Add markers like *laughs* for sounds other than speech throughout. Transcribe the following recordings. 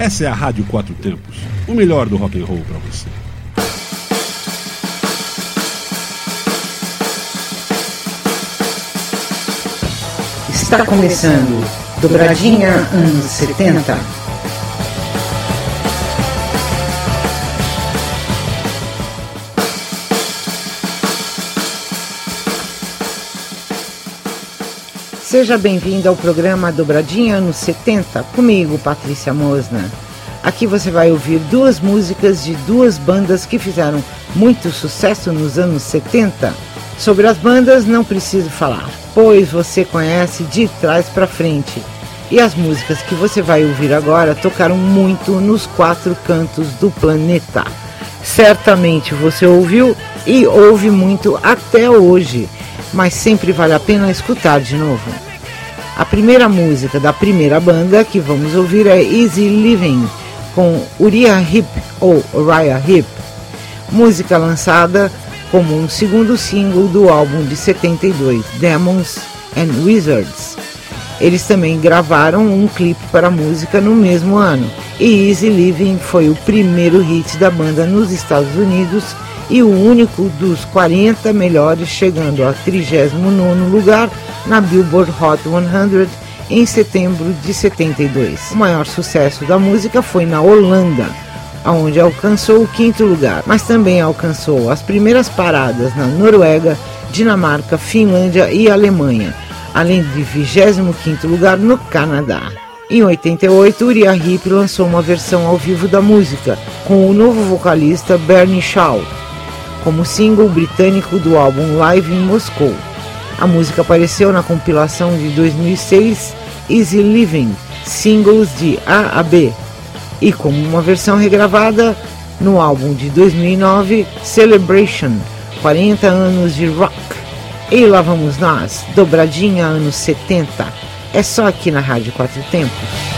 Essa é a Rádio Quatro Tempos, o melhor do rock and roll para você. Está começando Dobradinha anos 70. Seja bem-vindo ao programa Dobradinha anos 70, comigo, Patrícia Mosna. Aqui você vai ouvir duas músicas de duas bandas que fizeram muito sucesso nos anos 70. Sobre as bandas não preciso falar pois você conhece de trás para frente. E as músicas que você vai ouvir agora tocaram muito nos quatro cantos do planeta. Certamente você ouviu e ouve muito até hoje, mas sempre vale a pena escutar de novo. A primeira música da primeira banda que vamos ouvir é Easy Living, com Uriah Heep ou Uriah Heep, música lançada como um segundo single do álbum de 72, Demons and Wizards. Eles também gravaram um clipe para a música no mesmo ano, e Easy Living foi o primeiro hit da banda nos Estados Unidos e o único dos 40 melhores, chegando ao 39 lugar na Billboard Hot 100 em setembro de 72. O maior sucesso da música foi na Holanda, onde alcançou o quinto lugar, mas também alcançou as primeiras paradas na Noruega, Dinamarca, Finlândia e Alemanha, além de 25º lugar no Canadá. Em 88, Uriah Heep lançou uma versão ao vivo da música, com o novo vocalista Bernie Shaw, como single britânico do álbum Live em Moscou. A música apareceu na compilação de 2006 Easy Living, singles de A a B, e como uma versão regravada no álbum de 2009 Celebration 40 anos de rock. E lá vamos nós, dobradinha anos 70. É só aqui na Rádio Quatro Tempos.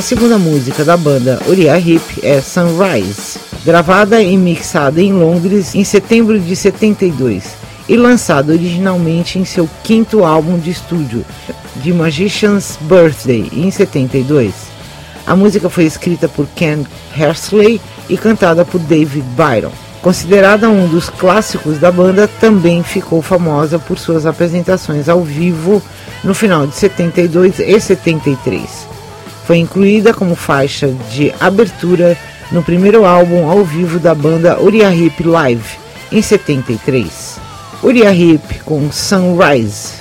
A segunda música da banda Uriah Heep é Sunrise, gravada e mixada em Londres em setembro de 72 e lançada originalmente em seu quinto álbum de estúdio, The Magician's Birthday, em 72. A música foi escrita por Ken Hersley e cantada por David Byron. Considerada um dos clássicos da banda, também ficou famosa por suas apresentações ao vivo no final de 72 e 73. Foi incluída como faixa de abertura no primeiro álbum ao vivo da banda Uriah Heep Live, em 73. Uriah Heep com Sunrise.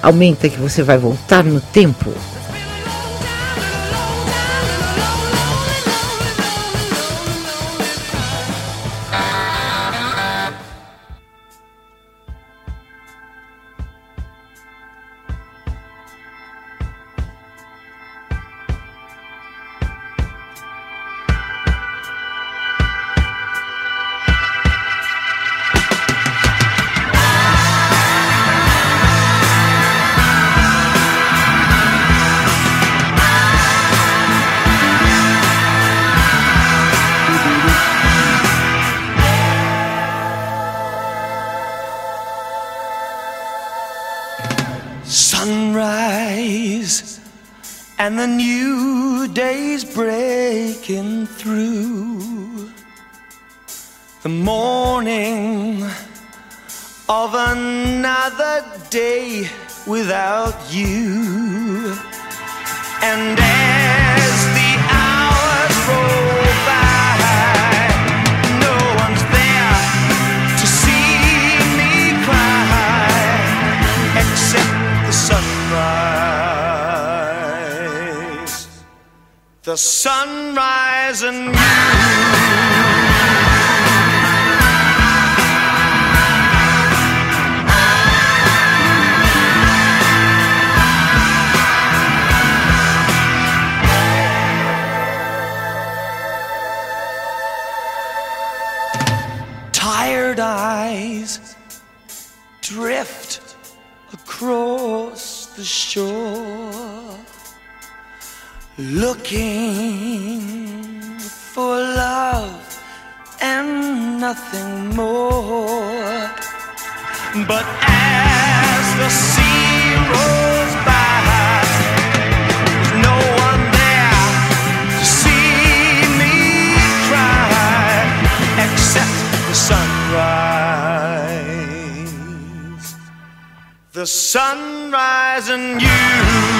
Aumenta que você vai voltar no tempo. And the new day's breaking through. The morning of another day without you. And the sunrise and you. Tired eyes drift across the shore looking for love and nothing more. But as the sea rolls by, no one there to see me cry except the sunrise. The sunrise and you.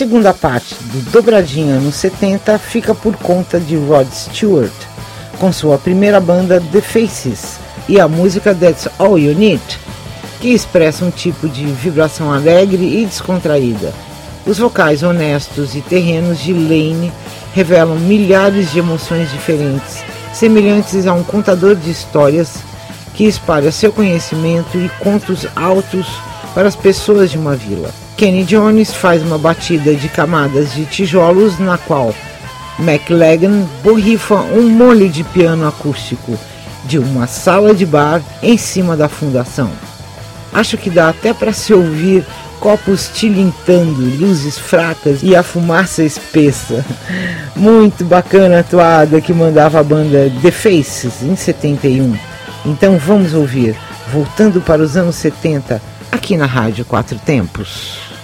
Segunda parte do Dobradinha nos 70 fica por conta de Rod Stewart, com sua primeira banda The Faces e a música That's All You Need, que expressa um tipo de vibração alegre e descontraída. Os vocais honestos e terrenos de Lane revelam milhares de emoções diferentes, semelhantes a um contador de histórias que espalha seu conhecimento e contos altos para as pessoas de uma vila. Kenny Jones faz uma batida de camadas de tijolos na qual McLagan borrifa um molho de piano acústico de uma sala de bar em cima da fundação. Acho que dá até para se ouvir copos tilintando, luzes fracas e a fumaça espessa. *laughs* Muito bacana a toada que mandava a banda The Faces em 71. Então vamos ouvir, voltando para os anos 70, aqui na Rádio Quatro Tempos.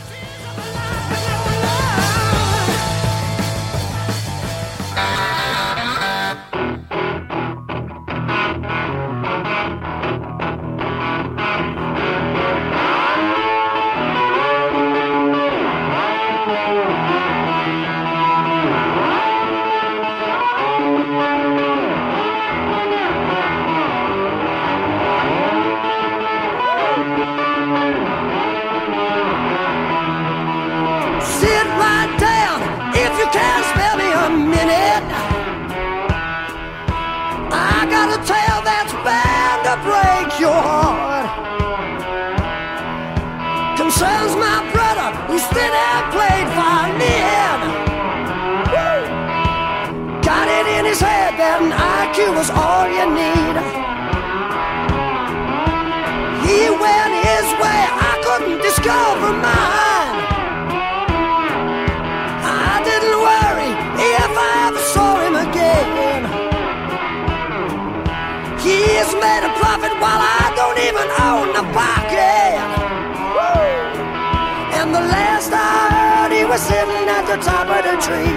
And the last I heard, he was sitting at the top of the tree.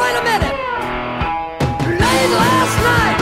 Wait a minute. Late last night.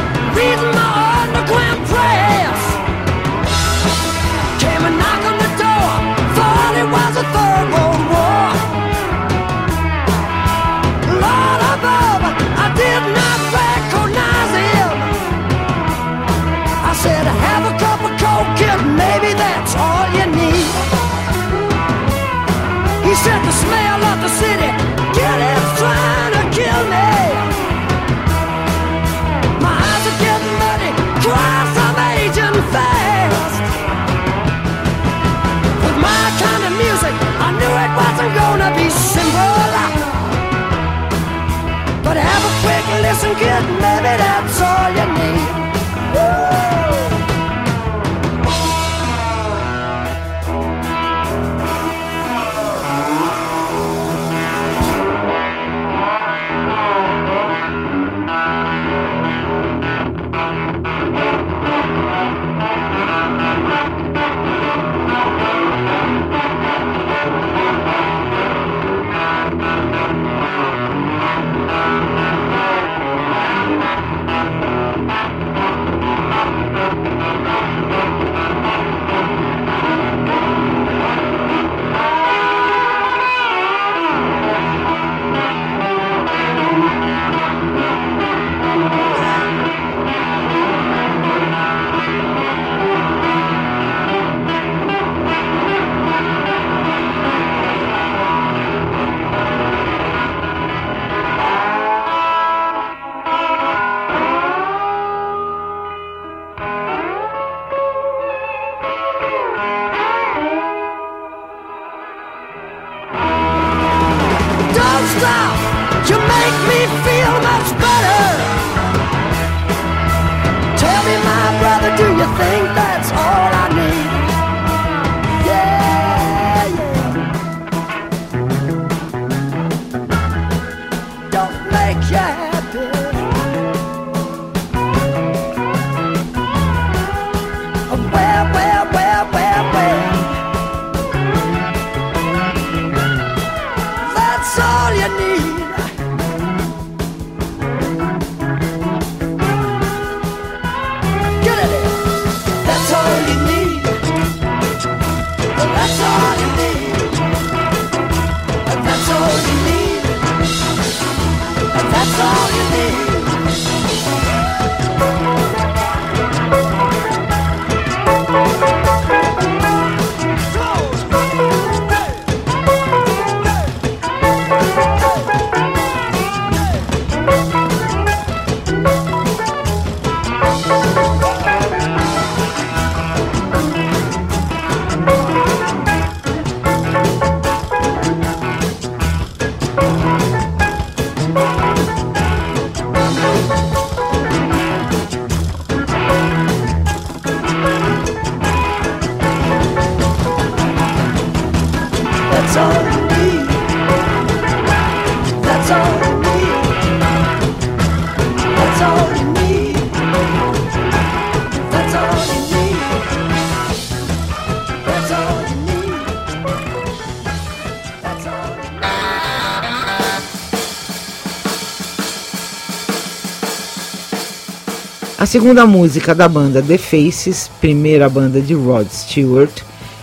Segunda música da banda The Faces, primeira banda de Rod Stewart,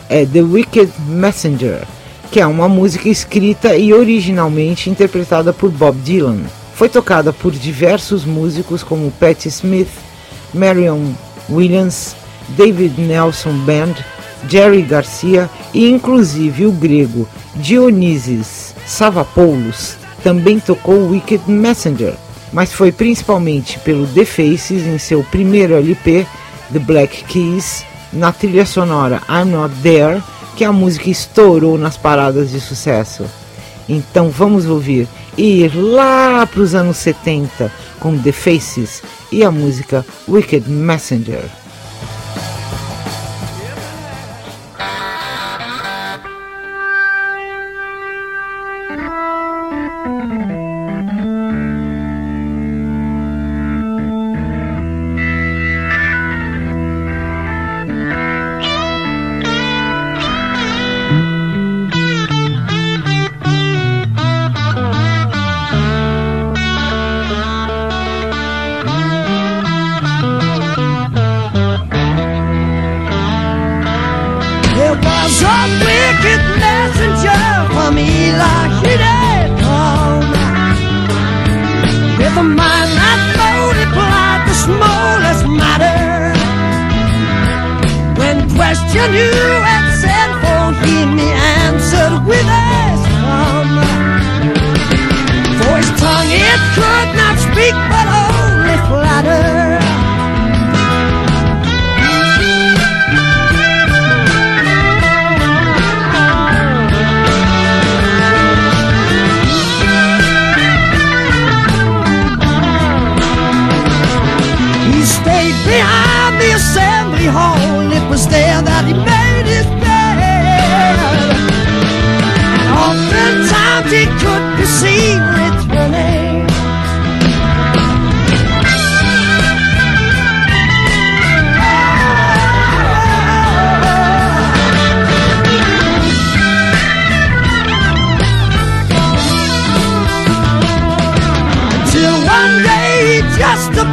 é The Wicked Messenger, que é uma música escrita e originalmente interpretada por Bob Dylan. Foi tocada por diversos músicos como Patti Smith, Marion Williams, David Nelson Band, Jerry Garcia e inclusive o grego Dionysis Savapoulos também tocou Wicked Messenger mas foi principalmente pelo The Faces em seu primeiro LP, The Black Keys, na trilha sonora I'm Not There, que a música estourou nas paradas de sucesso. Então vamos ouvir e ir lá para os anos 70 com The Faces e a música Wicked Messenger.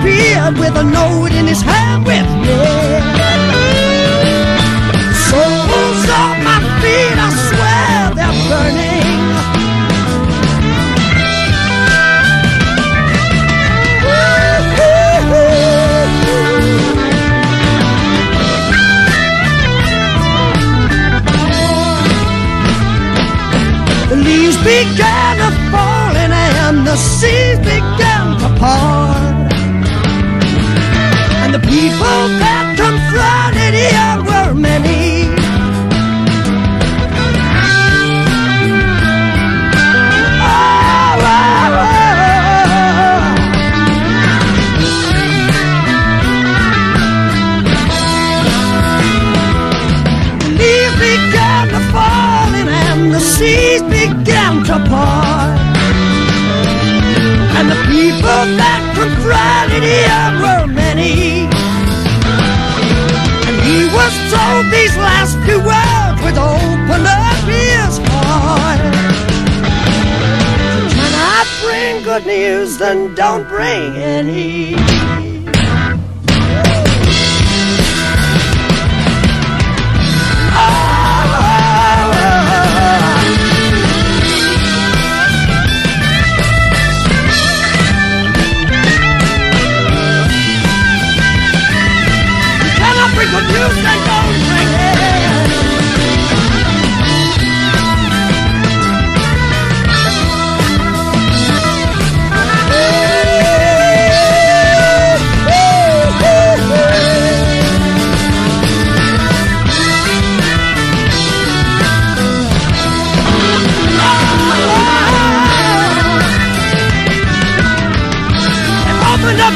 disappeared with a note in his hand with me, Soles of my feet, I swear they're burning. The leaves began to fall and the seas began. own brain. And he.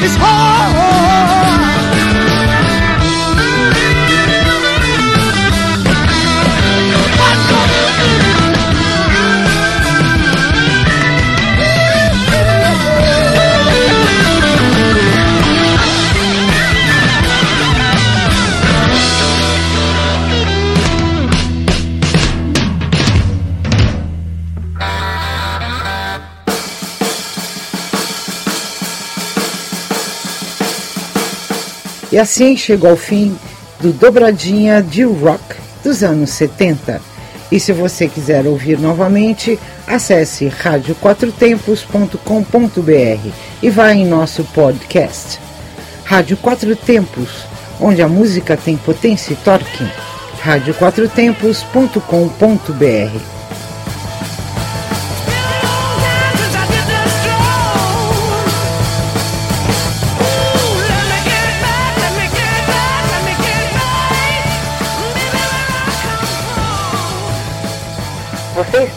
It's is hard. E assim chegou ao fim do Dobradinha de Rock dos anos 70. E se você quiser ouvir novamente, acesse radioquatrotempos.com.br e vá em nosso podcast. Rádio Quatro Tempos, onde a música tem potência e torque. radioquatrotempos.com.br